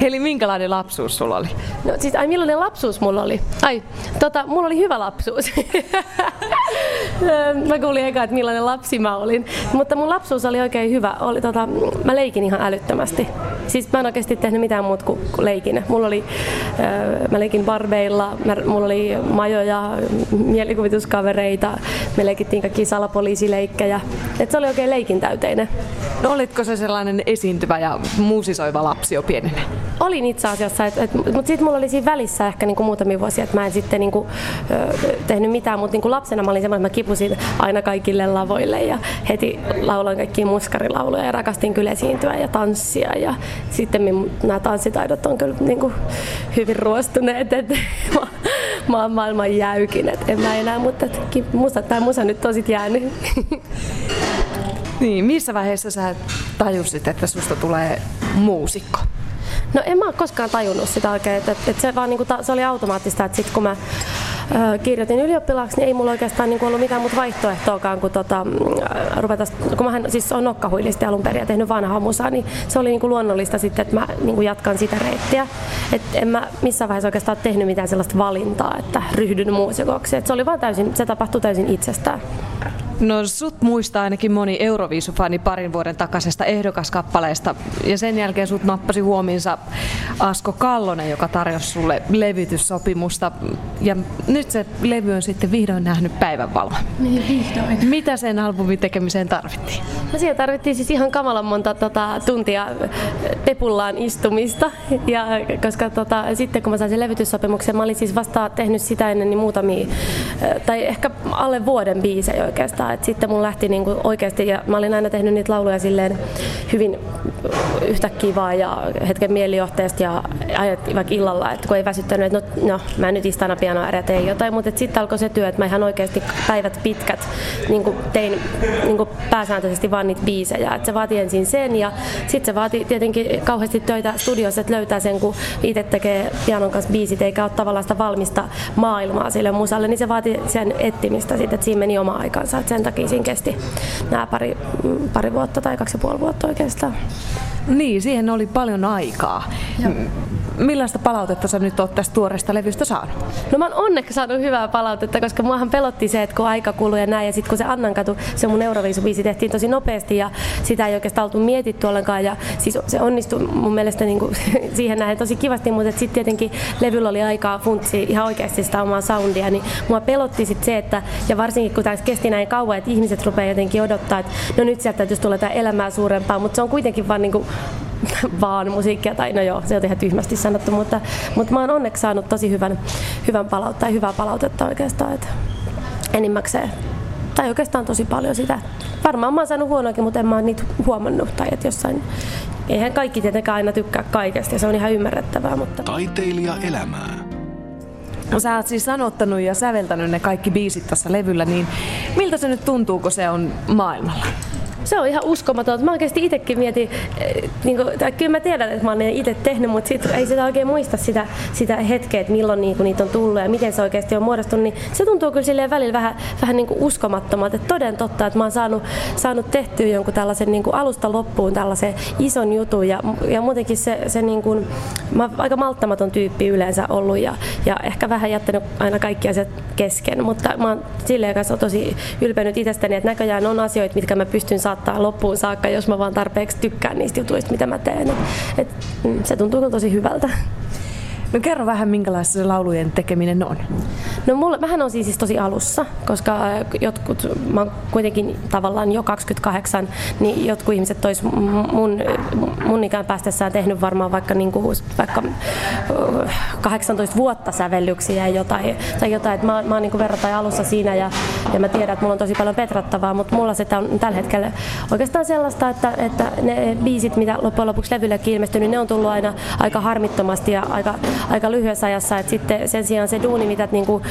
Eli minkälainen lapsuus sulla oli? No siis, ai millainen lapsuus mulla oli? Ai, tota, mulla oli hyvä lapsuus. mä kuulin eka, että millainen lapsi mä olin. Mutta mun lapsuus oli oikein hyvä. Oli, tota, mä leikin ihan älyttömästi. Siis mä en oikeasti tehnyt mitään muuta kuin leikin. Mulla oli, mä leikin barbeilla, mä, mulla oli majoja, mielikuvituskavereita, me leikittiin kaikki salapoliisileikkejä. Et se oli oikein leikin täyteinen. No olitko se sellainen esiintyvä ja muusisoiva lapsi jo pienenä? Olin itse asiassa, et, et, mutta sitten mulla oli siinä välissä ehkä niinku muutamia vuosia, että mä en sitten niinku, ö, tehnyt mitään, mutta niinku lapsena mä olin semmoinen, että mä kipusin aina kaikille lavoille ja heti lauloin kaikkia muskarilauluja ja rakastin kyllä esiintyä ja tanssia ja sitten nämä tanssitaidot on kyllä niinku hyvin ruostuneet, että mä, mä oon maailman jäykin, että en mä enää, mutta musta tämä musa nyt on sit jäänyt. Niin, missä vaiheessa sä tajusit, että susta tulee muusikko? No en mä ole koskaan tajunnut sitä oikein, että, että se, vaan, niin kuin, se oli automaattista, että sitten kun mä kirjoitin ylioppilaaksi, niin ei mulla oikeastaan niin ollut mitään muuta vaihtoehtoakaan kuin tota, ruveta, kun mä siis on nokkahuilisti alun perin ja tehnyt vanhaa musaa, niin se oli niin kuin luonnollista sitten, että mä niin kuin jatkan sitä reittiä. Et en mä missään vaiheessa oikeastaan tehnyt mitään sellaista valintaa, että ryhdyn muusikoksi. Et se oli vaan täysin, se tapahtui täysin itsestään. No sut muistaa ainakin moni Euroviisufani parin vuoden takaisesta ehdokaskappaleesta ja sen jälkeen sut nappasi huomiinsa Asko Kallonen, joka tarjosi sulle levytyssopimusta ja nyt se levy on sitten vihdoin nähnyt päivänvalon. Niin vihdoin. Mitä sen albumin tekemiseen tarvittiin? No siihen tarvittiin siis ihan kamalan monta tota, tuntia pepullaan istumista ja koska tota, sitten kun mä sain sen levytyssopimuksen, mä olin siis vasta tehnyt sitä ennen niin muutamia tai ehkä alle vuoden biisejä oikeastaan että sitten mun lähti niin kuin oikeasti, ja mä olin aina tehnyt niitä lauluja silleen hyvin yhtäkkiä vaan ja hetken mielijohteesta ja ajattelin vaikka illalla, että kun ei väsyttänyt, että no, no mä nyt istana pianoa ja teen jotain, mutta sitten alkoi se työ, että mä ihan oikeasti päivät pitkät niin tein niin pääsääntöisesti vaan niitä biisejä, että se vaati ensin sen ja sitten se vaati tietenkin kauheasti töitä studiossa, että löytää sen, kun itse tekee pianon kanssa biisit eikä ole tavallaan sitä valmista maailmaa sille musalle, niin se vaati sen ettimistä sitten, että siinä meni oma aikansa, että sen takia siinä kesti nämä pari, pari vuotta tai kaksi ja puoli vuotta oikeastaan. Niin, siihen oli paljon aikaa. Joo. Millaista palautetta sä nyt oot tästä tuoreesta levystä saanut? No mä oon onneksi saanut hyvää palautetta, koska muahan pelotti se, että kun aika kuluu ja näin, ja sitten kun se Annan katu, se mun Euroviisubiisi tehtiin tosi nopeasti ja sitä ei oikeastaan oltu mietitty ollenkaan, ja siis se onnistui mun mielestä niin kuin, siihen näin tosi kivasti, mutta sitten tietenkin levyllä oli aikaa funtsi ihan oikeasti sitä omaa soundia, niin mua pelotti sit se, että, ja varsinkin kun tämä kesti näin kauan, että ihmiset rupeaa jotenkin odottaa, että no nyt sieltä täytyisi tulla tämä elämää suurempaa, mutta se on kuitenkin vaan niin kuin vaan musiikkia, tai no joo, se on ihan tyhmästi sanottu, mutta, mutta mä oon onneksi saanut tosi hyvän, hyvän palautetta ja hyvää palautetta oikeastaan, että enimmäkseen, tai oikeastaan tosi paljon sitä. Varmaan mä oon saanut huonoakin, mutta en mä oon niitä huomannut, tai että jossain, eihän kaikki tietenkään aina tykkää kaikesta, ja se on ihan ymmärrettävää, mutta... Taiteilija elämää. No, sä oot siis sanottanut ja säveltänyt ne kaikki biisit tässä levyllä, niin miltä se nyt tuntuu, kun se on maailmalla? Se on ihan uskomaton. Mä oikeasti itsekin mietin, eh, niin kuin, tai kyllä mä tiedän, että mä olen itse tehnyt, mutta sit ei sitä oikein muista sitä, sitä hetkeä, että milloin niin niitä on tullut ja miten se oikeasti on muodostunut, niin se tuntuu kyllä silleen välillä vähän, vähän niin uskomattomalta. Että toden totta, että mä oon saanut, saanut tehtyä jonkun tällaisen niin alusta loppuun tällaisen ison jutun ja, ja muutenkin se, se niin kuin, mä oon aika malttamaton tyyppi yleensä ollut ja, ja ehkä vähän jättänyt aina kaikki asiat kesken, mutta mä oon silleen kanssa tosi ylpenyt itsestäni, että näköjään on asioita, mitkä mä pystyn saattaa loppuun saakka, jos mä vaan tarpeeksi tykkään niistä jutuista, mitä mä teen. Et, et, mm, se tuntuu tosi hyvältä. No kerro vähän, minkälaista se laulujen tekeminen on. No mulle, mähän on siis tosi alussa, koska äh, jotkut, mä kuitenkin tavallaan jo 28, niin jotkut ihmiset tois mun, mun ikään päästessään tehnyt varmaan vaikka, niin kuin, vaikka 18 äh, vuotta sävellyksiä jotain, tai jotain, että mä, mä oon niin verrattain alussa siinä ja, ja mä tiedän, että mulla on tosi paljon petrattavaa, mutta mulla se on tällä hetkellä oikeastaan sellaista, että, että ne biisit, mitä loppujen lopuksi levylle ilmestynyt, ne on tullut aina aika harmittomasti ja aika, aika lyhyessä ajassa. Et sitten sen sijaan se duuni, mitä niinku,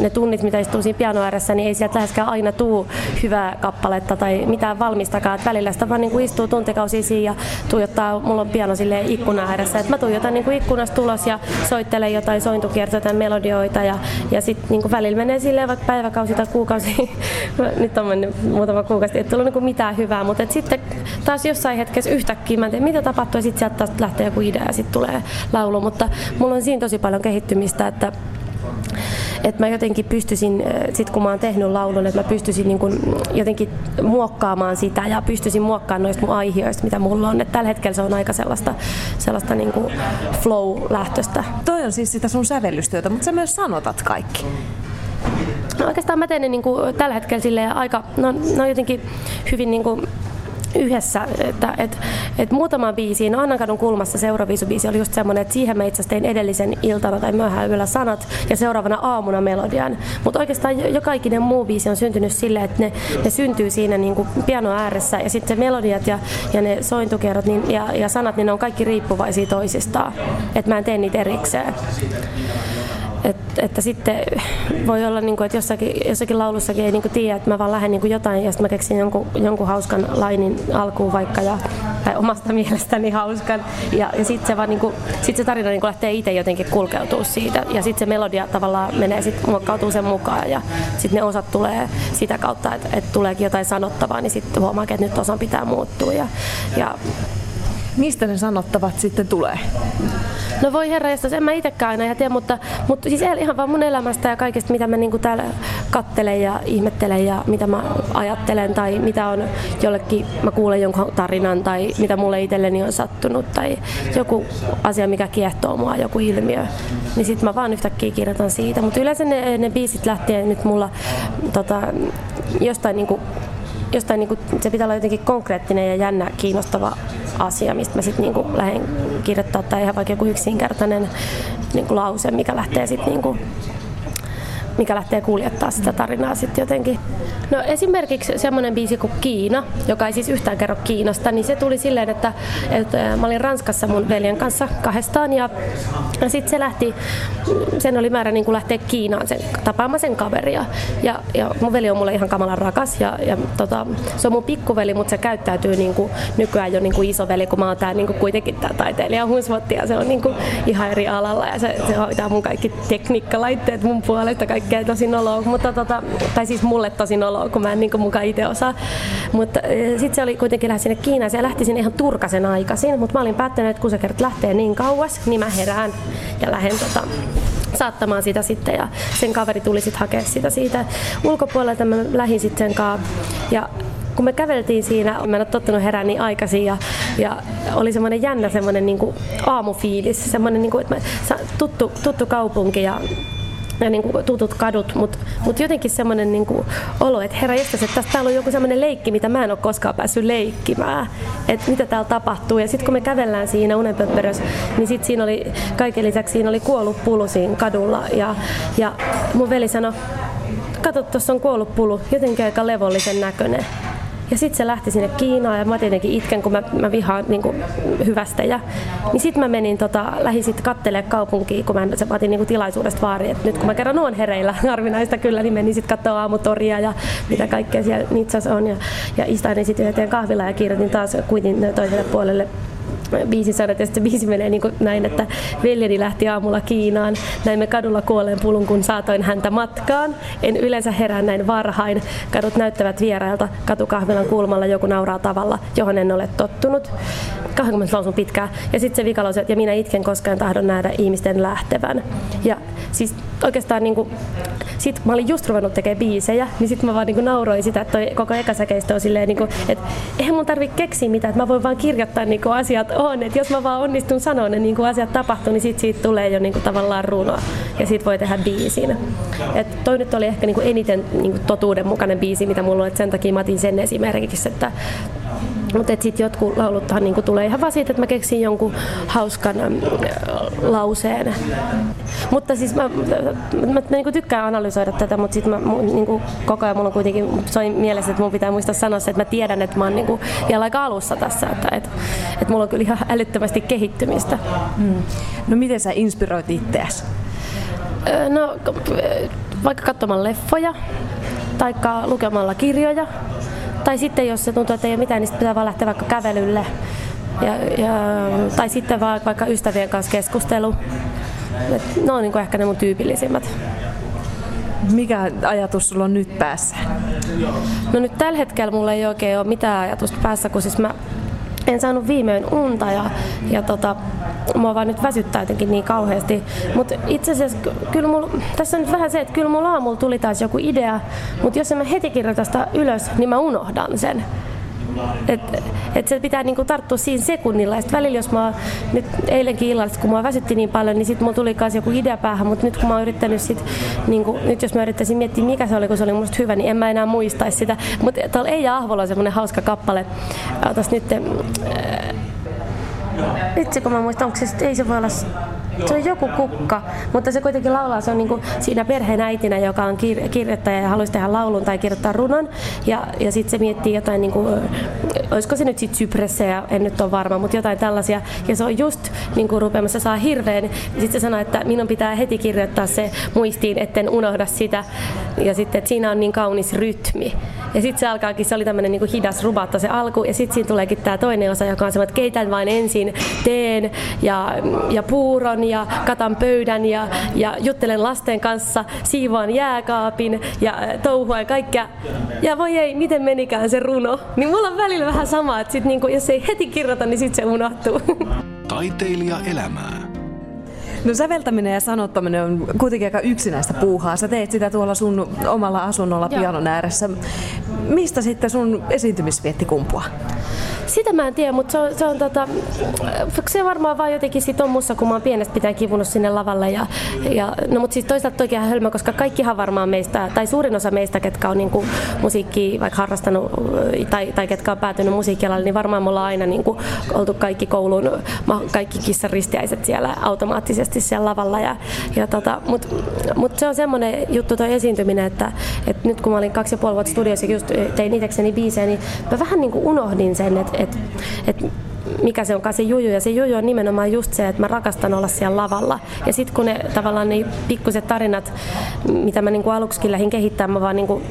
ne tunnit, mitä istuu siinä piano ääressä, niin ei sieltä läheskään aina tuu hyvää kappaletta tai mitään valmistakaan. Et välillä sitä vaan niinku istuu tuntikausia siinä ja tuijottaa, mulla on piano sille ikkuna ääressä. Et mä tuijotan niinku ikkunasta tulos ja soittelen jotain sointukiertoja tai melodioita ja, ja sitten niinku välillä menee silleen vaikka päiväkausi tai kuukausi. Nyt on mennyt muutama kuukausi, että tullut niinku mitään hyvää, mutta sitten taas jossain hetkessä yhtäkkiä mä en tiedä, mitä tapahtuu ja sitten sieltä taas lähtee joku idea ja sitten tulee laulu, mutta mulla on siinä tosi paljon kehittymistä, että että mä jotenkin pystyisin, äh, sit kun mä oon tehnyt laulun, että mä pystyisin niin kun jotenkin muokkaamaan sitä ja pystyisin muokkaamaan noista mun aihioista, mitä mulla on. Et tällä hetkellä se on aika sellaista, sellaista niin flow-lähtöistä. Toi on siis sitä sun sävellystyötä, mutta sä myös sanotat kaikki. No oikeastaan mä teen ne niin kuin tällä hetkellä aika, no, no jotenkin hyvin niin kuin yhdessä, että et, et muutama biisi, no Annankadun kulmassa seuraviisubiisi oli just semmoinen, että siihen mä itse tein edellisen iltana tai myöhään yöllä sanat ja seuraavana aamuna melodian. Mutta oikeastaan joka ikinen muu biisi on syntynyt silleen, että ne, ne syntyy siinä niin kuin piano ääressä ja sitten se melodiat ja, ja ne sointukerrot niin, ja, ja sanat, niin ne on kaikki riippuvaisia toisistaan. Että mä en tee niitä erikseen. Et, että sitten voi olla, niin kuin, että jossakin, jossakin laulussakin ei niin kuin tiedä, että mä vaan lähden niin kuin jotain ja sitten mä keksin jonkun, jonkun hauskan lainin alkuun vaikka ja, tai omasta mielestäni hauskan. Ja, ja sitten se, vaan, niin sit se tarina niin kuin lähtee itse jotenkin kulkeutuu siitä ja sitten se melodia tavallaan menee sitten muokkautuu sen mukaan ja sitten ne osat tulee sitä kautta, että, että tuleekin jotain sanottavaa, niin sitten huomaa, että nyt osan pitää muuttua. Ja, ja Mistä ne sanottavat sitten tulee? No voi herra, jos en mä itsekään aina tiedä, mutta, mutta siis ihan vaan mun elämästä ja kaikesta, mitä mä niinku täällä kattelen ja ihmettelen ja mitä mä ajattelen tai mitä on jollekin, mä kuulen jonkun tarinan tai mitä mulle itselleni on sattunut tai joku asia, mikä kiehtoo mua, joku ilmiö, niin sit mä vaan yhtäkkiä kirjoitan siitä. Mutta yleensä ne, ne biisit lähtee nyt mulla tota, jostain niinku jostain niinku, se pitää olla jotenkin konkreettinen ja jännä, kiinnostava asia, mistä mä sitten niinku lähden kirjoittaa tai ihan vaikka joku yksinkertainen niinku lause, mikä lähtee sitten niinku mikä lähtee kuljettaa sitä tarinaa sitten jotenkin. No esimerkiksi semmoinen biisi kuin Kiina, joka ei siis yhtään kerro Kiinasta, niin se tuli silleen, että, että mä olin Ranskassa mun veljen kanssa kahdestaan ja, ja sitten se lähti, sen oli määrä niin kuin lähteä Kiinaan sen, tapaamaan sen kaveria. Ja, ja mun veli on mulle ihan kamalan rakas ja, ja tota, se on mun pikkuveli, mutta se käyttäytyy niin kuin, nykyään jo niin kuin isoveli, kun mä oon tää, niin kuin kuitenkin tää taiteilija hunsvotti ja se on niin kuin ihan eri alalla ja se, se hoitaa mun kaikki tekniikkalaitteet mun puolesta, kaikki kaikkea tosi noloa, mutta tota, tai siis mulle tosi noloa, kun mä en niin mukaan itse osaa. Mutta sitten se oli kuitenkin lähes sinne Kiinaan, se lähti sinne ihan turkasen aikaisin, mutta mä olin päättänyt, että kun se kerta lähtee niin kauas, niin mä herään ja lähden tota, saattamaan sitä sitten ja sen kaveri tuli sitten hakea sitä siitä ulkopuolelta, mä lähdin sitten sen kanssa ja kun me käveltiin siinä, mä en ole tottunut herää niin aikaisin ja, ja oli semmoinen jännä semmoinen niin aamufiilis, semmoinen niin kuin, että mä, tuttu, tuttu kaupunki ja ja niin kuin tutut kadut, mutta mut jotenkin semmoinen niin kuin olo, että herra jästäs, että täällä on joku semmoinen leikki, mitä mä en ole koskaan päässyt leikkimään, että mitä täällä tapahtuu. Ja sitten kun me kävellään siinä unenpöppörössä, niin sitten siinä oli, kaiken lisäksi siinä oli kuollut pulu siinä kadulla ja, ja mun veli sanoi, kato, tuossa on kuollut pulu, jotenkin aika levollisen näköinen. Ja sitten se lähti sinne Kiinaan ja mä tietenkin itken, kun mä, mä vihaan niin kuin, hyvästejä. Niin sitten mä menin, tota, lähdin sitten kattelemaan kaupunkiin, kun mä, se, mä otin niin kuin, tilaisuudesta vaari, että nyt kun mä kerran oon hereillä, harvinaista kyllä, niin menin sitten katsoa aamutoria ja mitä kaikkea siellä Nitsas on. Ja, ja istainin sitten yhden kahvilla ja kirjoitin taas kuitin toiselle puolelle biisi sanat ja sitten biisi menee niin näin, että veljeni lähti aamulla Kiinaan. Näimme kadulla kuolleen pulun, kun saatoin häntä matkaan. En yleensä herää näin varhain. Kadut näyttävät vierailta. Katukahvilan kulmalla joku nauraa tavalla, johon en ole tottunut. 20 lausun pitkää. Ja sitten se vikalause, ja minä itken koskaan tahdon nähdä ihmisten lähtevän. Ja siis oikeastaan niin kuin, sit mä olin just ruvennut tekemään biisejä, niin sitten mä vaan niin nauroin sitä, että toi koko ekasäkeistö on silleen, niin kuin, että eihän mun tarvi keksiä mitään, että mä voin vaan kirjoittaa niin kuin asiat on, että jos mä vaan onnistun sanoa ne niin kuin asiat tapahtuu, niin sit siitä tulee jo niin kuin tavallaan runo ja siitä voi tehdä biisin. Et toi nyt oli ehkä niin kuin eniten niin kuin totuudenmukainen biisi, mitä mulla on, että sen takia mä otin sen esimerkiksi, että Mutta sitten jotkut lauluthan niinku tulee ihan vaan siitä, että mä keksin jonkun hauskan lauseen. Mutta siis mä, mä, mä niinku tykkään analysoida tätä, mutta sitten mä niinku, koko ajan mulla on kuitenkin soi mielessä, että mun pitää muistaa sanoa se, että mä tiedän, että mä oon niinku vielä aika alussa tässä, että et, et mulla on kyllä ihan älyttömästi kehittymistä. Mm. No miten sä inspiroit itseäsi? No vaikka katsomalla leffoja tai lukemalla kirjoja. Tai sitten jos se tuntuu, että ei ole mitään, niin pitää vaan lähteä vaikka kävelylle. Ja, ja, tai sitten vaan vaikka ystävien kanssa keskustelu. Et ne on niin ehkä ne mun tyypillisimmät. Mikä ajatus sulla on nyt päässä? No nyt tällä hetkellä mulla ei oikein ole mitään ajatusta päässä, kun siis mä en saanut viimein unta ja, ja tota, mua vaan nyt väsyttää jotenkin niin kauheasti. Mutta itse asiassa kyllä mulla, tässä on nyt vähän se, että kyllä mulla aamulla tuli taas joku idea, mutta jos en mä heti kirjoita sitä ylös, niin mä unohdan sen. Et, et se pitää niinku tarttua siinä sekunnilla. Ja välillä, jos mä nyt eilenkin illalla, kun mua väsytti niin paljon, niin sitten mulla tuli myös joku idea päähän, mutta nyt kun mä oon yrittänyt sit, niinku, nyt jos mä yrittäisin miettiä, mikä se oli, kun se oli musta hyvä, niin en mä enää muistaisi sitä. Mutta tuolla Eija Ahvolla on semmoinen hauska kappale. Otas nyt, äh, itse kun mä muistan, onko se, ei se voi olla se on joku kukka, mutta se kuitenkin laulaa, se on niin kuin siinä perheen äitinä, joka on kir- kirjoittaja ja haluaisi tehdä laulun tai kirjoittaa runon. Ja, ja sitten se miettii jotain, niin kuin, olisiko se nyt sitten ja en nyt ole varma, mutta jotain tällaisia. Ja se on just niin kuin rupeamassa saa hirveän. Sitten se sanoo, että minun pitää heti kirjoittaa se muistiin, etten unohda sitä. Ja sitten, että siinä on niin kaunis rytmi. Ja sitten se alkaakin, se oli tämmöinen niin hidas rubatta se alku, ja sitten siinä tuleekin tämä toinen osa, joka on semmoinen, että keitän vain ensin teen ja, ja puuron ja katan pöydän ja, ja juttelen lasten kanssa, siivoan jääkaapin ja äh, touhua ja kaikkea. Ja voi ei, miten menikään se runo. Niin mulla on välillä vähän sama, että sit niinku, jos ei heti kirjoita, niin sitten se unohtuu. Taiteilija elämää. No säveltäminen ja sanottaminen on kuitenkin aika yksinäistä puuhaa. Sä teet sitä tuolla sun omalla asunnolla Joo. pianon ääressä. Mistä sitten sun esiintymisvietti kumpua? Sitä mä en tiedä, mutta se on, se on tota, se varmaan vaan jotenkin sit on mussa, kun mä oon pienestä pitäen kivunut sinne lavalle. Ja, ja, no mutta siis toisaalta toikin ihan hölmö, koska kaikkihan varmaan meistä, tai suurin osa meistä, ketkä on niinku musiikkia vaikka harrastanut tai, tai ketkä on päätynyt musiikkialalle, niin varmaan mulla on aina niinku oltu kaikki koulun, kaikki kissaristiäiset siellä automaattisesti siellä lavalla. Ja, ja tota, mutta mut se on semmoinen juttu toi esiintyminen, että, että nyt kun mä olin kaksi ja puoli vuotta studiossa just tein itsekseni biisejä, niin mä vähän niinku unohdin sen, että et, et mikä se onkaan se juju. Ja se juju on nimenomaan just se, että mä rakastan olla siellä lavalla. Ja sitten kun ne tavallaan ne pikkuset tarinat, mitä mä niinku aluksi lähdin kehittämään, mä vaan niinku,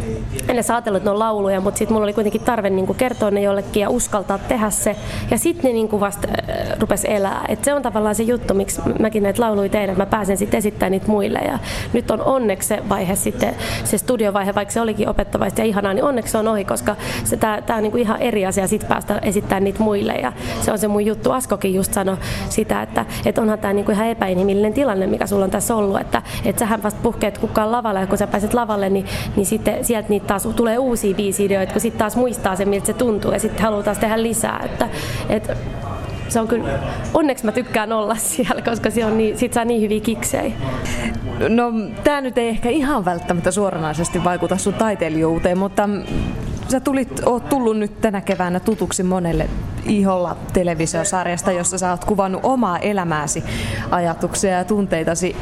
en edes ajatellut, että ne on lauluja, mutta sitten mulla oli kuitenkin tarve niinku kertoa ne jollekin ja uskaltaa tehdä se. Ja sitten ne niinku vasta äh, rupes elää. Et se on tavallaan se juttu, miksi mäkin näitä lauluja teen, että mä pääsen sitten esittämään niitä muille. Ja nyt on onneksi se vaihe sitten, se studiovaihe, vaikka se olikin opettavaista ja ihanaa, niin onneksi se on ohi, koska se, on niinku ihan eri asia sitten päästä esittämään niitä muille. Ja se on se mun juttu. Askokin just sanoi sitä, että, että onhan tämä niinku ihan epäinhimillinen tilanne, mikä sulla on tässä ollut. Että, että sähän vasta puhkeet kukaan lavalle ja kun sä pääset lavalle, niin, niin sitten sieltä niitä taas tulee uusia biisi-ideoita, kun sitten taas muistaa sen, miltä se tuntuu ja sitten haluaa taas tehdä lisää. Että, että se on kyllä, onneksi mä tykkään olla siellä, koska se on niin, sit saa niin hyviä kiksejä. No, tämä nyt ei ehkä ihan välttämättä suoranaisesti vaikuta sun taiteilijuuteen, mutta sä tulit, oot tullut nyt tänä keväänä tutuksi monelle Iholla televisiosarjasta, jossa sä oot kuvannut omaa elämääsi, ajatuksia ja tunteitasi.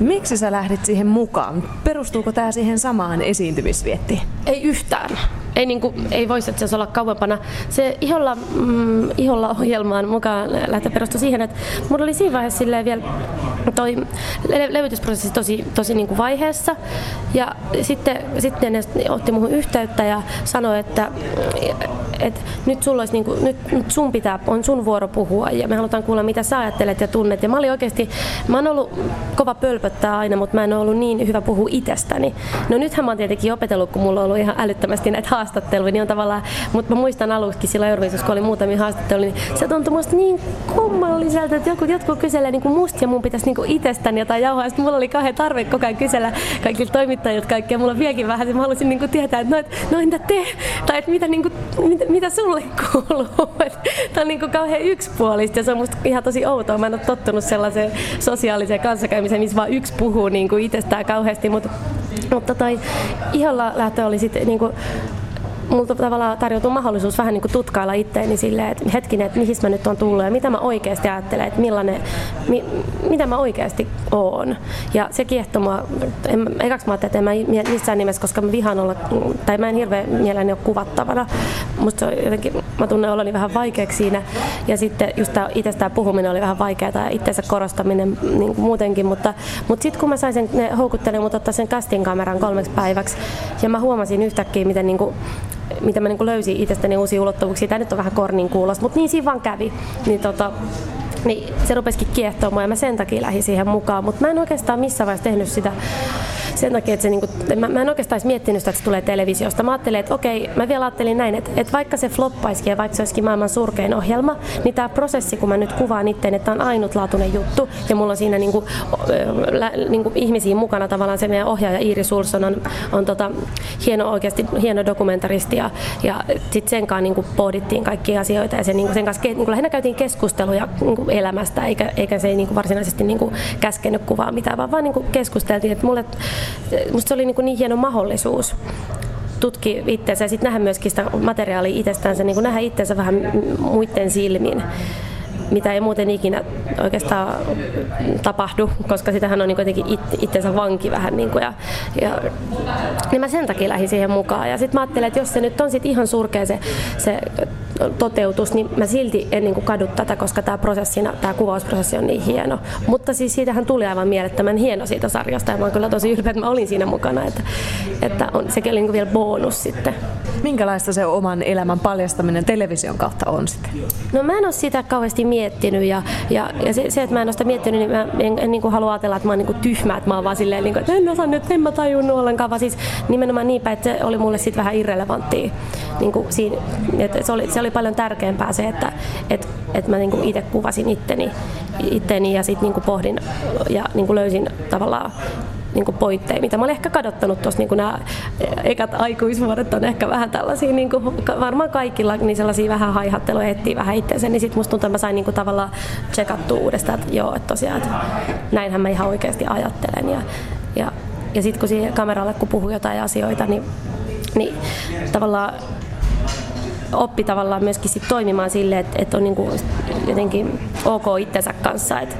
Miksi sä lähdit siihen mukaan? Perustuuko tämä siihen samaan esiintymisviettiin? Ei yhtään ei, niin kuin, ei voisi itse olla kauempana. Se iholla, mm, iholla ohjelmaan mukaan lähtee perustua siihen, että mulla oli siinä vaiheessa vielä toi le- levytysprosessi tosi, tosi niin kuin vaiheessa. Ja sitten, sitten ne otti muuhun yhteyttä ja sanoi, että, että nyt, sulla olisi niin kuin, nyt, nyt sun pitää, on sun vuoro puhua ja me halutaan kuulla, mitä sä ajattelet ja tunnet. Ja mä olin oikeasti, mä oon ollut kova pölpöttää aina, mutta mä en ole ollut niin hyvä puhua itsestäni. No nythän mä oon tietenkin opetellut, kun mulla on ollut ihan älyttömästi näitä haastatteluja, niin on tavallaan, mutta mä muistan aluksi silloin Euroviisussa, kun oli muutamia haastatteluja, niin se tuntui musta niin kummalliselta, että joku, jotkut kyselee niin kuin musta ja mun pitäisi niin kuin itsestäni jotain jauhaa. Sitten mulla oli kahden tarve koko ajan kysellä kaikilta toimittajilta kaikkea. Mulla on vieläkin vähän, että mä haluaisin niin kuin tietää, että no, et, no entä te? Tai että mitä, niin kuin, mitä, mitä sulle kuuluu? Tämä on niin kuin kauhean yksipuolista ja se on musta ihan tosi outoa. Mä en ole tottunut sellaiseen sosiaaliseen kanssakäymiseen, missä vaan yksi puhuu niin kuin itsestään kauheasti, mutta, mutta toi iholla lähtö oli sitten niin multa tavallaan tarjoutuu mahdollisuus vähän niin kuin tutkailla itteeni silleen, että hetkinen, että mihin mä nyt on tullut ja mitä mä oikeasti ajattelen, että millainen, mi, mitä mä oikeasti oon. Ja se kiehtoo mua, en, ekaksi mä ajattelin, että en mä missään nimessä, koska mä vihaan olla, tai mä en hirveän mielelläni ole kuvattavana. Musta se on jotenkin, mä tunnen oloni vähän vaikeaksi siinä. Ja sitten just tää, itsestään puhuminen oli vähän vaikeaa ja itsensä korostaminen niin kuin muutenkin. Mutta, mutta sitten kun mä sain sen, ne houkutteli mut ottaa sen casting kameran kolmeksi päiväksi ja mä huomasin yhtäkkiä, miten niin kuin, mitä mä niin löysin itsestäni uusia ulottuvuuksia. Tämä nyt on vähän kornin kuulosta, mutta niin siinä vaan kävi. Niin tota, niin se rupesikin kiehtomaan ja mä sen takia lähdin siihen mukaan, mutta mä en oikeastaan missään vaiheessa tehnyt sitä sen takia, että se niinku, mä, mä en oikeastaan edes miettinyt sitä, että se tulee televisiosta. Mä ajattelin, että okei, mä vielä ajattelin näin, että, että vaikka se floppaisikin ja vaikka se olisikin maailman surkein ohjelma, niin tämä prosessi, kun mä nyt kuvaan itteen, että tämä on ainutlaatuinen juttu ja mulla on siinä niinku, lä, niinku ihmisiä mukana tavallaan se meidän ohjaaja Iiri Sulson on, on tota, hieno oikeasti hieno dokumentaristi ja, ja sitten sen kanssa niinku pohdittiin kaikkia asioita ja sen, niinku, sen kanssa niinku, lähinnä käytiin keskusteluja niinku, elämästä eikä, eikä se niinku, varsinaisesti niinku, käskenyt kuvaa mitään, vaan vaan niinku, keskusteltiin, että mulle musta se oli niin, niin hieno mahdollisuus tutki itseänsä ja sitten nähdä myöskin sitä materiaalia itsestään, niin nähdä itsensä vähän muiden silmin mitä ei muuten ikinä oikeastaan tapahdu, koska sitähän on niin kuitenkin it, itsensä vanki vähän. Niin kuin ja, ja, niin mä sen takia lähdin siihen mukaan. Ja sitten mä ajattelin, että jos se nyt on sit ihan surkea se, se toteutus, niin mä silti en niin kuin kadu tätä, koska tämä prosessina, tämä kuvausprosessi on niin hieno. Mutta siis siitähän tuli aivan mielettömän hieno siitä sarjasta ja mä oon kyllä tosi ylpeä, että mä olin siinä mukana, että, että on, sekin oli niin kuin vielä bonus sitten. Minkälaista se oman elämän paljastaminen television kautta on sitten? No mä en ole sitä kauheasti miettinyt ja, ja, ja se, se, että mä en ole sitä miettinyt, niin mä en, en, niin kuin halua ajatella, että mä oon niin kuin tyhmä, että mä oon vaan silleen, niin kuin, että en osaa nyt, en mä tajunnut ollenkaan, vaan siis nimenomaan niin päin, että se oli mulle sitten vähän irrelevanttia. Niin kuin siinä, että se, oli, se oli paljon tärkeämpää se, että, että, että mä niin itse kuvasin itteni, itteni ja sitten niin pohdin ja niin kuin löysin tavallaan niin kuin pointteja, mitä mä olen ehkä kadottanut tuossa niin nämä ekat aikuisvuodet on ehkä vähän tällaisia, niin kuin, varmaan kaikilla niin sellaisia vähän haihatteluja, etsii vähän itseänsä, niin sitten musta tuntuu, että mä sain niin kuin tavallaan checkattua uudestaan, että joo, että tosiaan, että näinhän mä ihan oikeasti ajattelen. Ja, ja, ja sitten kun siihen kameralle kun puhuu jotain asioita, niin, niin tavallaan oppi tavallaan myöskin sit toimimaan silleen, että, että on niin kuin jotenkin ok itsensä kanssa. Että,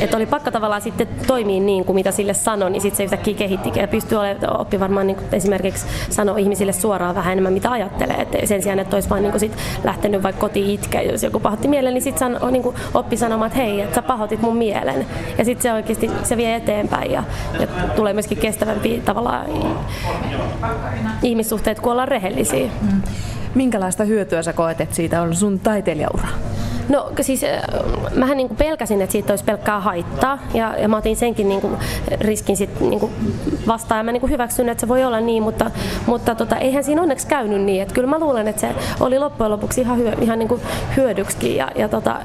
että oli pakko tavallaan sitten toimia niin kuin mitä sille sanoi, niin sitten se yhtäkkiä kehittikin ja pystyy olemaan, oppi varmaan niin kuin esimerkiksi sanoa ihmisille suoraan vähän enemmän mitä ajattelee. Että sen sijaan, että olisi vaan niin kuin sit lähtenyt vaikka kotiin itkeä, jos joku pahoitti mielen, niin sitten niin kuin oppi sanomaan, että hei, että sä pahoitit mun mielen. Ja sitten se oikeasti se vie eteenpäin ja, ja tulee myöskin kestävämpi tavallaan ihmissuhteet, kun ollaan rehellisiä. Mm. Minkälaista hyötyä sä koet, että siitä on sun taiteilijaura? No siis äh, mähän niin pelkäsin, että siitä olisi pelkkää haittaa ja, ja mä otin senkin niin kuin riskin sit niin kuin vastaan ja mä niin kuin hyväksyn, että se voi olla niin, mutta, mutta tota, eihän siinä onneksi käynyt niin. Että kyllä mä luulen, että se oli loppujen lopuksi ihan, hyö, ihan niin kuin hyödyksikin ja, ja tota,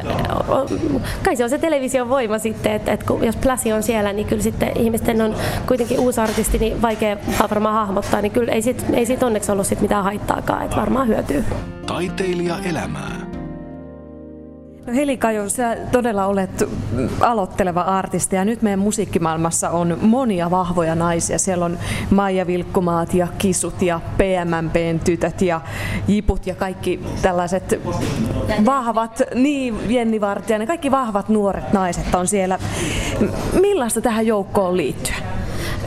kai se on se television voima sitten, että, että kun, jos pläsi on siellä, niin kyllä sitten ihmisten on kuitenkin uusi artisti, niin vaikea varmaan hahmottaa, niin kyllä ei siitä, ei siitä onneksi ollut sit mitään haittaakaan, että varmaan hyötyy. Taiteilija elämää. No Heli Kajo, sä todella olet aloitteleva artisti ja nyt meidän musiikkimaailmassa on monia vahvoja naisia. Siellä on Maija Vilkkumaat ja Kisut ja PMMPn tytöt ja Jiput ja kaikki tällaiset vahvat, niin Jenni Vartijainen, kaikki vahvat nuoret naiset on siellä. Millaista tähän joukkoon liittyy?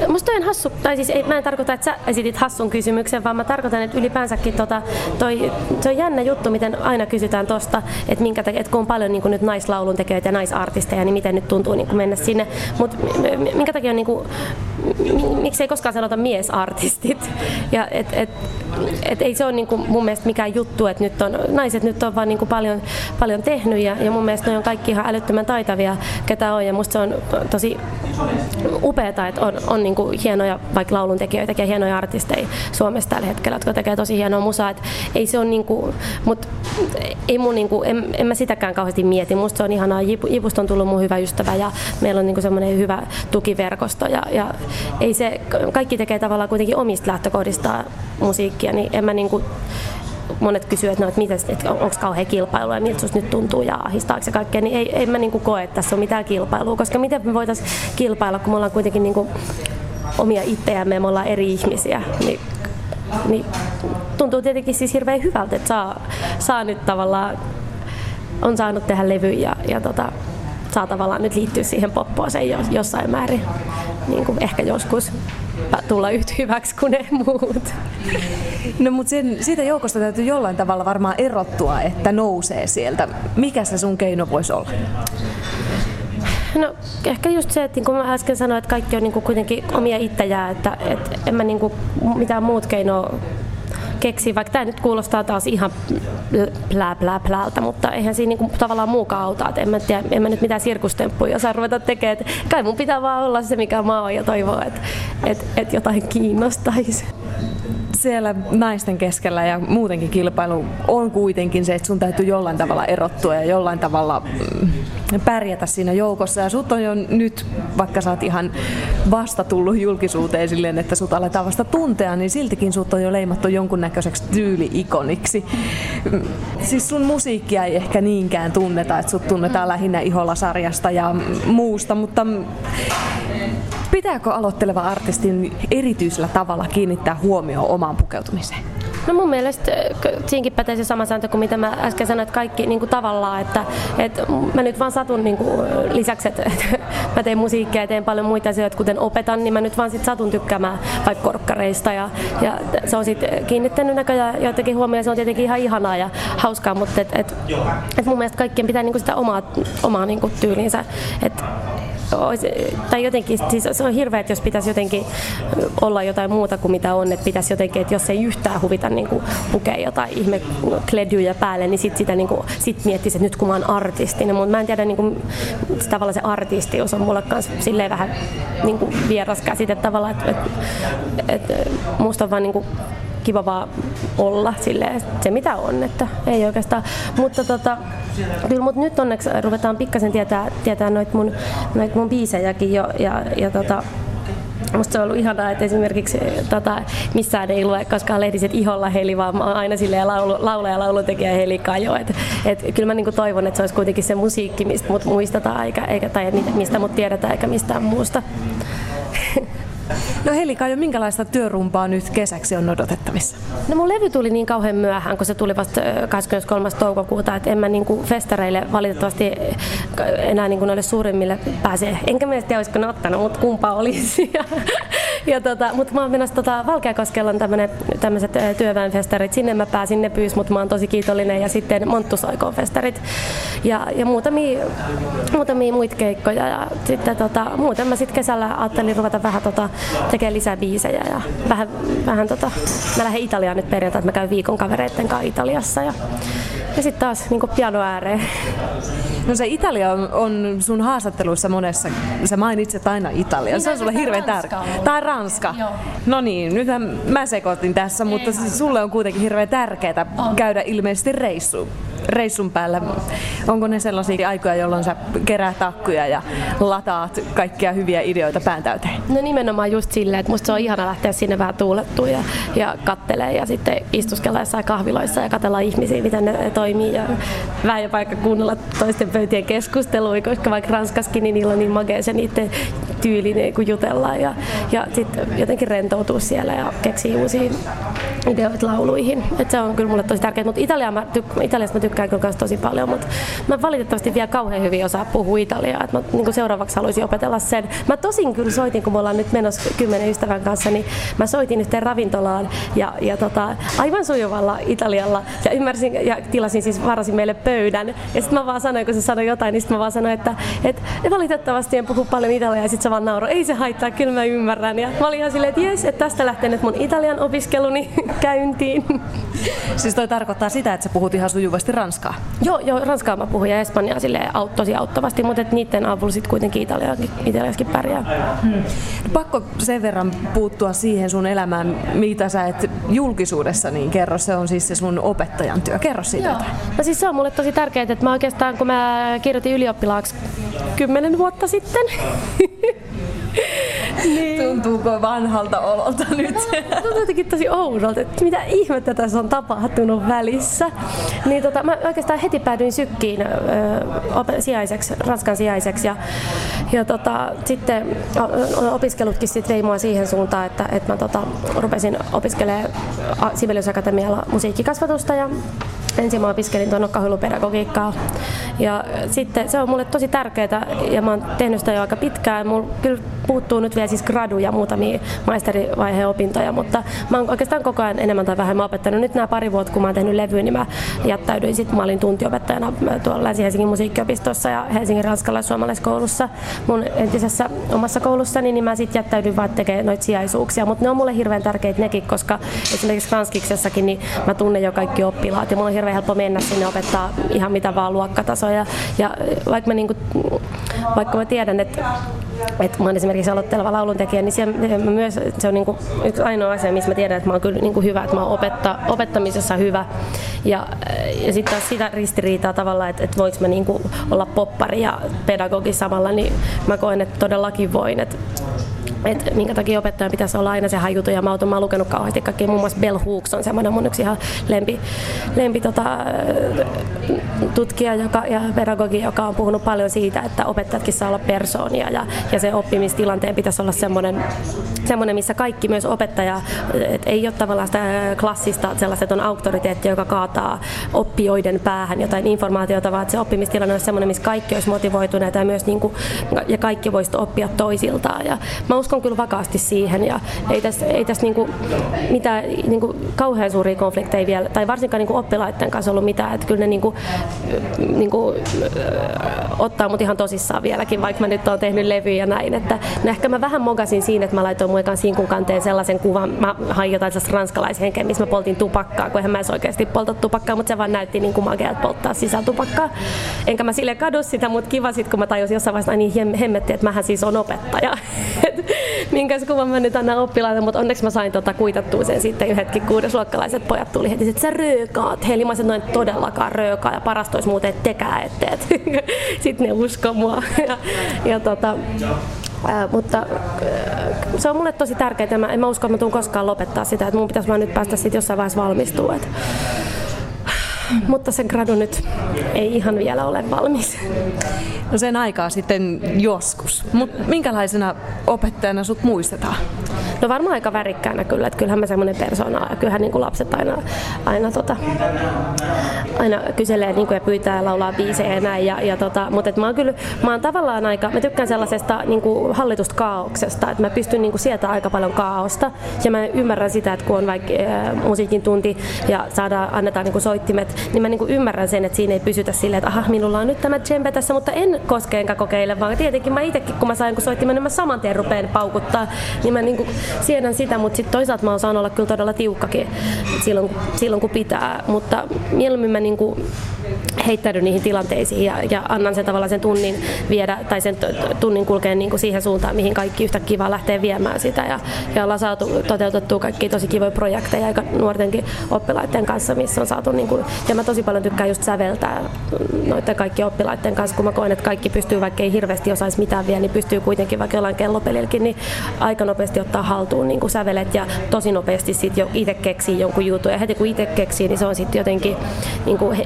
Musta on hassu, tai siis ei, mä en tarkoita, että sä esitit hassun kysymyksen, vaan mä tarkoitan, että ylipäänsäkin tota, toi, on jännä juttu, miten aina kysytään tosta, että, minkä että kun on paljon niin nyt naislaulun tekijöitä ja naisartisteja, niin miten nyt tuntuu niin mennä sinne. Mutta minkä takia on niin kuin, miksi ei koskaan sanota miesartistit? Ja et, et, et ei se ole niin kuin mun mielestä mikään juttu, että nyt on, naiset nyt on vaan niin kuin paljon, paljon tehnyt ja, ja mun mielestä ne on kaikki ihan älyttömän taitavia, ketä on. Ja musta se on tosi upeaa, että on, on niin kuin hienoja vaikka lauluntekijöitä ja hienoja artisteja Suomessa tällä hetkellä, jotka tekee tosi hienoa musaa. Et ei se on niin kuin, mut ei mun niin kuin, en, en, mä sitäkään kauheasti mieti. Musta se on ihanaa. Jipusta on tullut mun hyvä ystävä ja meillä on niin kuin semmoinen hyvä tukiverkosto ja, ja ei se, kaikki tekee tavallaan kuitenkin omista lähtökohdista musiikkia, niin en mä niin kuin, monet kysyvät, että, no, että, mites, että onko kauhean kilpailu ja miltä nyt tuntuu ja ahistaako se kaikkea, niin ei, ei mä niin kuin koe, että tässä on mitään kilpailua, koska miten me voitaisiin kilpailla, kun me ollaan kuitenkin niin kuin omia itseämme ja me ollaan eri ihmisiä, niin, niin tuntuu tietenkin siis hirveän hyvältä, että saa, saa nyt tavallaan, on saanut tehdä levy ja, ja tota, saa tavallaan nyt liittyä siihen poppooseen jossain määrin, niin kuin ehkä joskus tulla yhtä hyväksi kuin ne muut. No mutta sen, siitä joukosta täytyy jollain tavalla varmaan erottua, että nousee sieltä. Mikä se sun keino voisi olla? No ehkä just se, että niin kuin mä äsken sanoin, että kaikki on niin kuin kuitenkin omia itseään, että, että en mä niin kuin mitään muut keinoa keksi, vaikka tämä nyt kuulostaa taas ihan plää plää pläältä, mutta eihän siinä niinku tavallaan muukaan auta. Et en, mä tiedä, en mä nyt mitään sirkustemppuja osaa ruveta tekemään. Et kai mun pitää vaan olla se, mikä mä oon ja toivoa, että et, et jotain kiinnostaisi siellä naisten keskellä ja muutenkin kilpailu on kuitenkin se, että sun täytyy jollain tavalla erottua ja jollain tavalla mm, pärjätä siinä joukossa. Ja sut on jo nyt, vaikka sä oot ihan vasta tullut julkisuuteen silleen, että sut aletaan vasta tuntea, niin siltikin sut on jo leimattu jonkunnäköiseksi tyyli-ikoniksi. Siis sun musiikkia ei ehkä niinkään tunneta, että sut tunnetaan lähinnä Ihola-sarjasta ja muusta, mutta Pitääkö aloitteleva artistin erityisellä tavalla kiinnittää huomioon omaan pukeutumiseen? No mun mielestä siinkin pätee se sama sääntö kuin mitä mä äsken sanoin, että kaikki niin kuin tavallaan, että, että mä nyt vaan satun niin kuin lisäksi, että, että mä teen musiikkia ja teen paljon muita asioita, kuten opetan, niin mä nyt vaan sit satun tykkäämään vaikka korkkareista ja, ja se on sitten kiinnittänyt näköjään jotenkin huomioon, se on tietenkin ihan ihanaa ja hauskaa, mutta et, et, et mun mielestä kaikkien pitää niin kuin sitä omaa, omaa niin kuin tyylinsä, että tai jotenkin, siis se on hirveä, että jos pitäisi jotenkin olla jotain muuta kuin mitä on, että pitäisi jotenkin, että jos ei yhtään huvita niin kuin pukea jotain ihme kledjuja päälle, niin sit sitä niin kuin, sit miettisi, että nyt kun mä oon artisti, niin mutta mä en tiedä, niin kuin, tavallaan se artistius on mulle kanssa silleen vähän niin kuin vieras käsite tavallaan, että, että, että musta on vaan niin kuin kiva vaan olla silleen, se mitä on, että ei oikeastaan. Mutta tota, kyllä mut nyt onneksi ruvetaan pikkasen tietää, tietää noit mun, noit mun biisejäkin jo ja, ja tota, Musta se on ollut ihanaa, että esimerkiksi tota, missään ei lue koskaan lehdiset iholla heli, vaan mä aina silleen laulu, laula ja laulutekijä heli kajo. Et, et, kyllä mä niinku toivon, että se olisi kuitenkin se musiikki, mistä mut muistetaan, eikä, eikä, tai mistä mut tiedetään, eikä mistään muusta. No Helika, jo minkälaista työrumpaa nyt kesäksi on odotettavissa? No mun levy tuli niin kauhean myöhään, kun se tuli vasta 23. toukokuuta, että en mä niinku festareille valitettavasti enää niinku noille suurimmille pääse. Enkä mielestä olisiko ne ottanut, mutta kumpa olisi. Ja, tota, mutta mä oon menossa tota, Valkeakoskella on tämmöiset työväenfestarit. Sinne mä pääsin, ne pyys, mutta mä oon tosi kiitollinen. Ja sitten Monttusoikoon festarit. Ja, ja muutamia, muutamia muita keikkoja. Ja sitten tota, muuten mä sitten kesällä ajattelin ruveta vähän tota, tekee lisää biisejä ja vähän, vähän tota, mä lähden Italiaan nyt perjantaina, että mä käyn viikon kavereitten kanssa Italiassa ja, ja sitten taas niin piano ääreen. No se Italia on, on sun haastatteluissa monessa, sä mainitset aina Italia, se on sulle hirveän tärkeä. Tai Ranska. Joo. No niin, nythän mä sekoitin tässä, Ei mutta siis sulle on kuitenkin hirveän tärkeää käydä ilmeisesti reissuun reissun päällä? Onko ne sellaisia aikoja, jolloin sä keräät takkuja ja lataat kaikkia hyviä ideoita pään täyteen? No nimenomaan just silleen, että musta se on ihana lähteä sinne vähän tuulettua ja, ja kattelee ja sitten istuskella jossain kahviloissa ja katella ihmisiä, miten ne toimii ja vähän jopa aika kuunnella toisten pöytien keskusteluja, koska vaikka Ranskaskin, niin niillä on niin makea se niiden tyyli, niin kun jutellaan ja, ja sitten jotenkin rentoutuu siellä ja keksii uusia ideoita lauluihin. Et se on kyllä mulle tosi tärkeää, mutta Italia mä tyk- Italiasta mä tykkään kyllä tosi paljon, mutta mä valitettavasti vielä kauhean hyvin osaa puhua italiaa, että mä niin seuraavaksi haluaisin opetella sen. Mä tosin kyllä soitin, kun me ollaan nyt menossa kymmenen ystävän kanssa, niin mä soitin yhteen ravintolaan ja, ja tota, aivan sujuvalla italialla ja ymmärsin ja tilasin siis varasin meille pöydän ja sitten mä vaan sanoin, kun se sanoi jotain, niin sitten mä vaan sanoin, että, että valitettavasti en puhu paljon italiaa ja sitten se vaan nauroi, ei se haittaa, kyllä mä ymmärrän. Ja mä olin ihan silleen, että jes, että tästä lähtee nyt mun italian opiskeluni käyntiin. Siis toi tarkoittaa sitä, että sä puhut ihan sujuvasti ranskaa? Joo, joo ranskaa mä puhun ja espanjaa sille aut, tosi auttavasti, mutta et niiden avulla sitten kuitenkin italiaskin, italiaskin pärjää. Hmm. Pakko sen verran puuttua siihen sun elämään, mitä sä et julkisuudessa niin kerro. Se on siis se sun opettajan työ. Kerro siitä Joo. No siis se on mulle tosi tärkeää, että mä oikeastaan kun mä kirjoitin ylioppilaaksi kymmenen vuotta sitten, niin. Tuntuuko vanhalta ololta nyt? Tuntuu jotenkin tosi oudolta, että mitä ihmettä tässä on tapahtunut välissä. Niin tota, mä oikeastaan heti päädyin sykkiin ö, sijaiseksi, Ranskan sijaiseksi ja, ja tota, sitten opiskelutkin sit vei mua siihen suuntaan, että, että mä tota, rupesin opiskelemaan Sibelius Akatemialla musiikkikasvatusta ja ensin mä opiskelin tuon nokkahuilupedagogiikkaa. Ja sitten se on mulle tosi tärkeää ja mä oon tehnyt sitä jo aika pitkään. Mulla kyllä puuttuu nyt vielä siis gradu ja muutamia maisterivaiheen opintoja, mutta mä oon oikeastaan koko ajan enemmän tai vähemmän opettanut. Nyt nämä pari vuotta, kun mä oon tehnyt levyä, niin mä jättäydyin sitten. Mä olin tuntiopettajana tuolla Länsi-Helsingin musiikkiopistossa ja Helsingin ranskalais-suomalaiskoulussa mun entisessä omassa koulussani, niin mä sitten jättäydyin vaan tekemään noita sijaisuuksia. Mutta ne on mulle hirveän tärkeitä nekin, koska esimerkiksi Ranskiksessakin niin mä tunnen jo kaikki oppilaat ja mulla on helppo mennä sinne opettaa ihan mitä vaan luokkatasoja. Ja vaikka mä, niinku, vaikka mä tiedän, että että mä oon esimerkiksi aloitteleva lauluntekijä, niin siellä, myös, se on niinku yksi ainoa asia, missä mä tiedän, että mä oon kyllä niinku hyvä, että mä oon opetta, opettamisessa hyvä. Ja, ja sitten taas sitä ristiriitaa tavallaan, että, että voiko mä niinku olla poppari ja pedagogi samalla, niin mä koen, että todellakin voin. Että että minkä takia opettajan pitäisi olla aina se hajutu ja mä oon, mä oon lukenut kauheasti kaikki, muun muassa Bell Hooks on semmoinen mun yksi ihan lempi, lempi tota, tutkija joka, ja pedagogi, joka on puhunut paljon siitä, että opettajatkin saa olla persoonia ja, ja se oppimistilanteen pitäisi olla semmoinen, semmoinen missä kaikki myös opettaja, et ei ole tavallaan sitä klassista sellaista, että on auktoriteetti, joka kaataa oppijoiden päähän jotain informaatiota, vaan että se oppimistilanne on semmoinen, missä kaikki olisi motivoituneita ja myös niin kuin, ja kaikki voisi oppia toisiltaan. Ja mä uskon kyllä vakaasti siihen ja ei tässä, ei tässä niinku mitään niinku kauhean suuria konflikteja vielä, tai varsinkaan niinku oppilaiden kanssa ollut mitään, että kyllä ne niinku, niinku, ottaa mut ihan tosissaan vieläkin, vaikka mä nyt oon tehnyt levyjä ja näin, että no ehkä mä vähän mogasin siinä, että mä laitoin mun ekan sinkun kanteen sellaisen kuvan, mä hain jotain ranskalaishenkeä, missä mä poltin tupakkaa, kun eihän mä oikeasti polta tupakkaa, mutta se vaan näytti niin kuin makealta polttaa sisältupakkaa. Enkä mä sille kadu sitä, mutta kiva sit, kun mä tajusin jossain vaiheessa, niin hemmetti, että mähän siis on opettaja. minkä kuvan mä nyt annan oppilaille, mutta onneksi mä sain tota kuitattua sen sitten hetki kuudesluokkalaiset pojat tuli heti, että sä röökaat. Heli mä sanoin, että todellakaan röökaa ja parasta olisi muuten, että tekää etteet. sitten ne usko mua. ja, ja tota, Mutta se on mulle tosi tärkeää. Mä, en mä usko, että mä tuun koskaan lopettaa sitä. Että mun pitäisi vaan nyt päästä sit jossain vaiheessa valmistua. Et mutta se gradu nyt ei ihan vielä ole valmis. No sen aikaa sitten joskus. Mutta minkälaisena opettajana sut muistetaan? No varmaan aika värikkäänä kyllä, että kyllähän mä semmoinen persona ja kyllähän niin kuin lapset aina, aina, tota, aina kyselee niin kuin ja pyytää ja laulaa biisejä ja näin. Ja, ja tota, mutta et mä oon kyllä, mä oon tavallaan aika, mä tykkään sellaisesta niin kuin hallitusta kaauksesta, että mä pystyn niin kuin sieltä aika paljon kaaosta ja mä ymmärrän sitä, että kun on vaikka äh, musiikin tunti ja saadaan, annetaan niin kuin soittimet, niin mä niin kuin ymmärrän sen, että siinä ei pysytä silleen, että aha, minulla on nyt tämä djembe tässä, mutta en koske enkä kokeile, vaan tietenkin mä itsekin, kun mä sain kun soittimen, niin mä saman tien rupeen paukuttaa, niin mä niin kuin siedän sitä, mutta sitten toisaalta mä oon saanut olla kyllä todella tiukkakin silloin, silloin kun pitää, mutta mieluummin mä niin kuin heittäydyn niihin tilanteisiin ja, ja annan sen tavallaan sen tunnin viedä tai sen tunnin kulkea niin kuin siihen suuntaan, mihin kaikki yhtäkkiä vaan lähtee viemään sitä. Ja, ja ollaan saatu toteutettua kaikki tosi kivoja projekteja aika nuortenkin oppilaiden kanssa, missä on saatu niin kuin, ja mä tosi paljon tykkään just säveltää noiden kaikki oppilaiden kanssa, kun mä koen, että kaikki pystyy, vaikka ei hirveästi osaisi mitään vielä, niin pystyy kuitenkin vaikka jollain kellopelilläkin, niin aika nopeasti ottaa haltuun niin kuin sävelet ja tosi nopeasti sitten jo itse keksii jonkun jutun. Ja heti kun itse keksii, niin se on sitten jotenkin niin kuin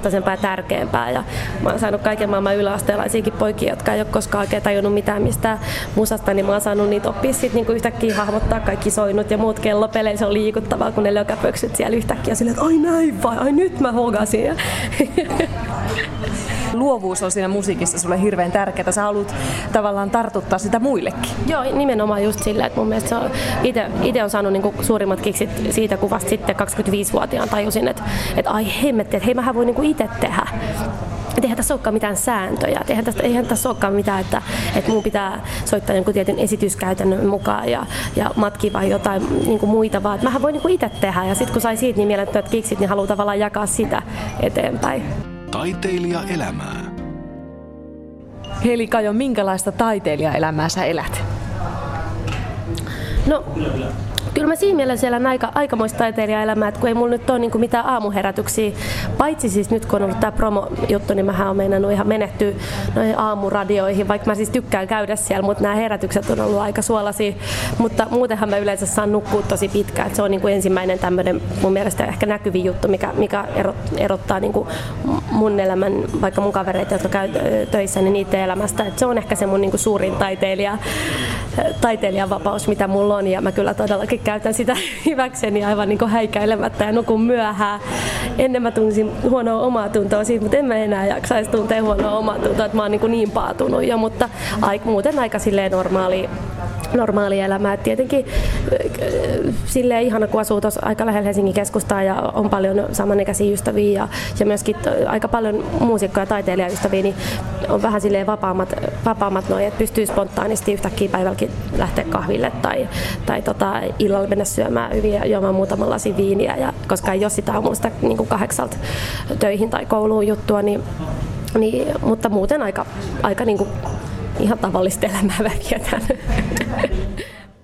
henkilökohtaisempaa ja tärkeämpää ja mä oon saanut kaiken maailman yläasteelaisiakin poikia, jotka ei ole koskaan oikein tajunnut mitään mistään musasta, niin mä oon saanut niitä oppia sitten niin kuin yhtäkkiä hahmottaa kaikki soinut ja muut kellopeleissä se on liikuttavaa, kun ne lökäpöksyt siellä yhtäkkiä silleen, että ai näin vai, ai nyt mä hogasin. Luovuus on siinä musiikissa sulle hirveän tärkeää. Sä haluat tavallaan tartuttaa sitä muillekin. Joo, nimenomaan just sillä, että mun mielestä se on, ite, on saanut niinku suurimmat kiksit siitä kuvasta sitten 25-vuotiaan tajusin, että, että ai hemmetti, että hei mähän voi niinku itse tehdä. Et eihän tässä olekaan mitään sääntöjä. eihän, tästä, eihän tässä olekaan mitään, että, että mun pitää soittaa jonkun tietyn esityskäytännön mukaan ja, ja matki vai jotain niin kuin muita, vaan mähän voin niin itse tehdä. Ja sitten kun sai siitä niin mielettömät kiksit, niin haluaa tavallaan jakaa sitä eteenpäin. Taiteilija elämää. Heli Kajo, minkälaista taiteilijaelämää sä elät? No, kyllä mä siinä mielessä elän aika, aikamoista taiteilijaelämää, että kun ei mulla nyt ole niin mitään aamuherätyksiä, paitsi siis nyt kun on ollut tämä promo-juttu, niin mä oon meinannut ihan menehtyä noihin aamuradioihin, vaikka mä siis tykkään käydä siellä, mutta nämä herätykset on ollut aika suolaisia, mutta muutenhan mä yleensä saan nukkua tosi pitkään, että se on niin kuin ensimmäinen tämmöinen mun mielestä ehkä näkyvin juttu, mikä, mikä erottaa niin kuin mun elämän, vaikka mun kavereita, jotka käy töissä, niin niiden elämästä, että se on ehkä se mun niin kuin suurin taiteilija, taiteilijan vapaus, mitä mulla on ja mä kyllä todellakin käytän sitä hyväkseni aivan niin kuin häikäilemättä ja nukun myöhään. Ennen mä tunsin huonoa omaa tuntoa siitä, mutta en mä enää jaksaisi tuntea huonoa omaa tuntoa, että mä oon niin, kuin niin paatunut jo, mutta aik, muuten aika silleen normaali normaali elämä. Et tietenkin äh, sille ihana, kun asuu tuossa aika lähellä Helsingin keskustaa ja on paljon samanikäisiä ystäviä ja, ja myöskin aika paljon muusikkoja ja taiteilijaystäviä, niin on vähän silleen vapaammat, vapaammat noin, että pystyy spontaanisti yhtäkkiä päivälläkin lähteä kahville tai, tai tota, illalla mennä syömään hyviä ja juomaan muutaman lasin viiniä, ja, koska ole sitä aamusta niin kahdeksalta töihin tai kouluun juttua, niin, niin, mutta muuten aika, aika niin kuin ihan tavallista elämää vietän.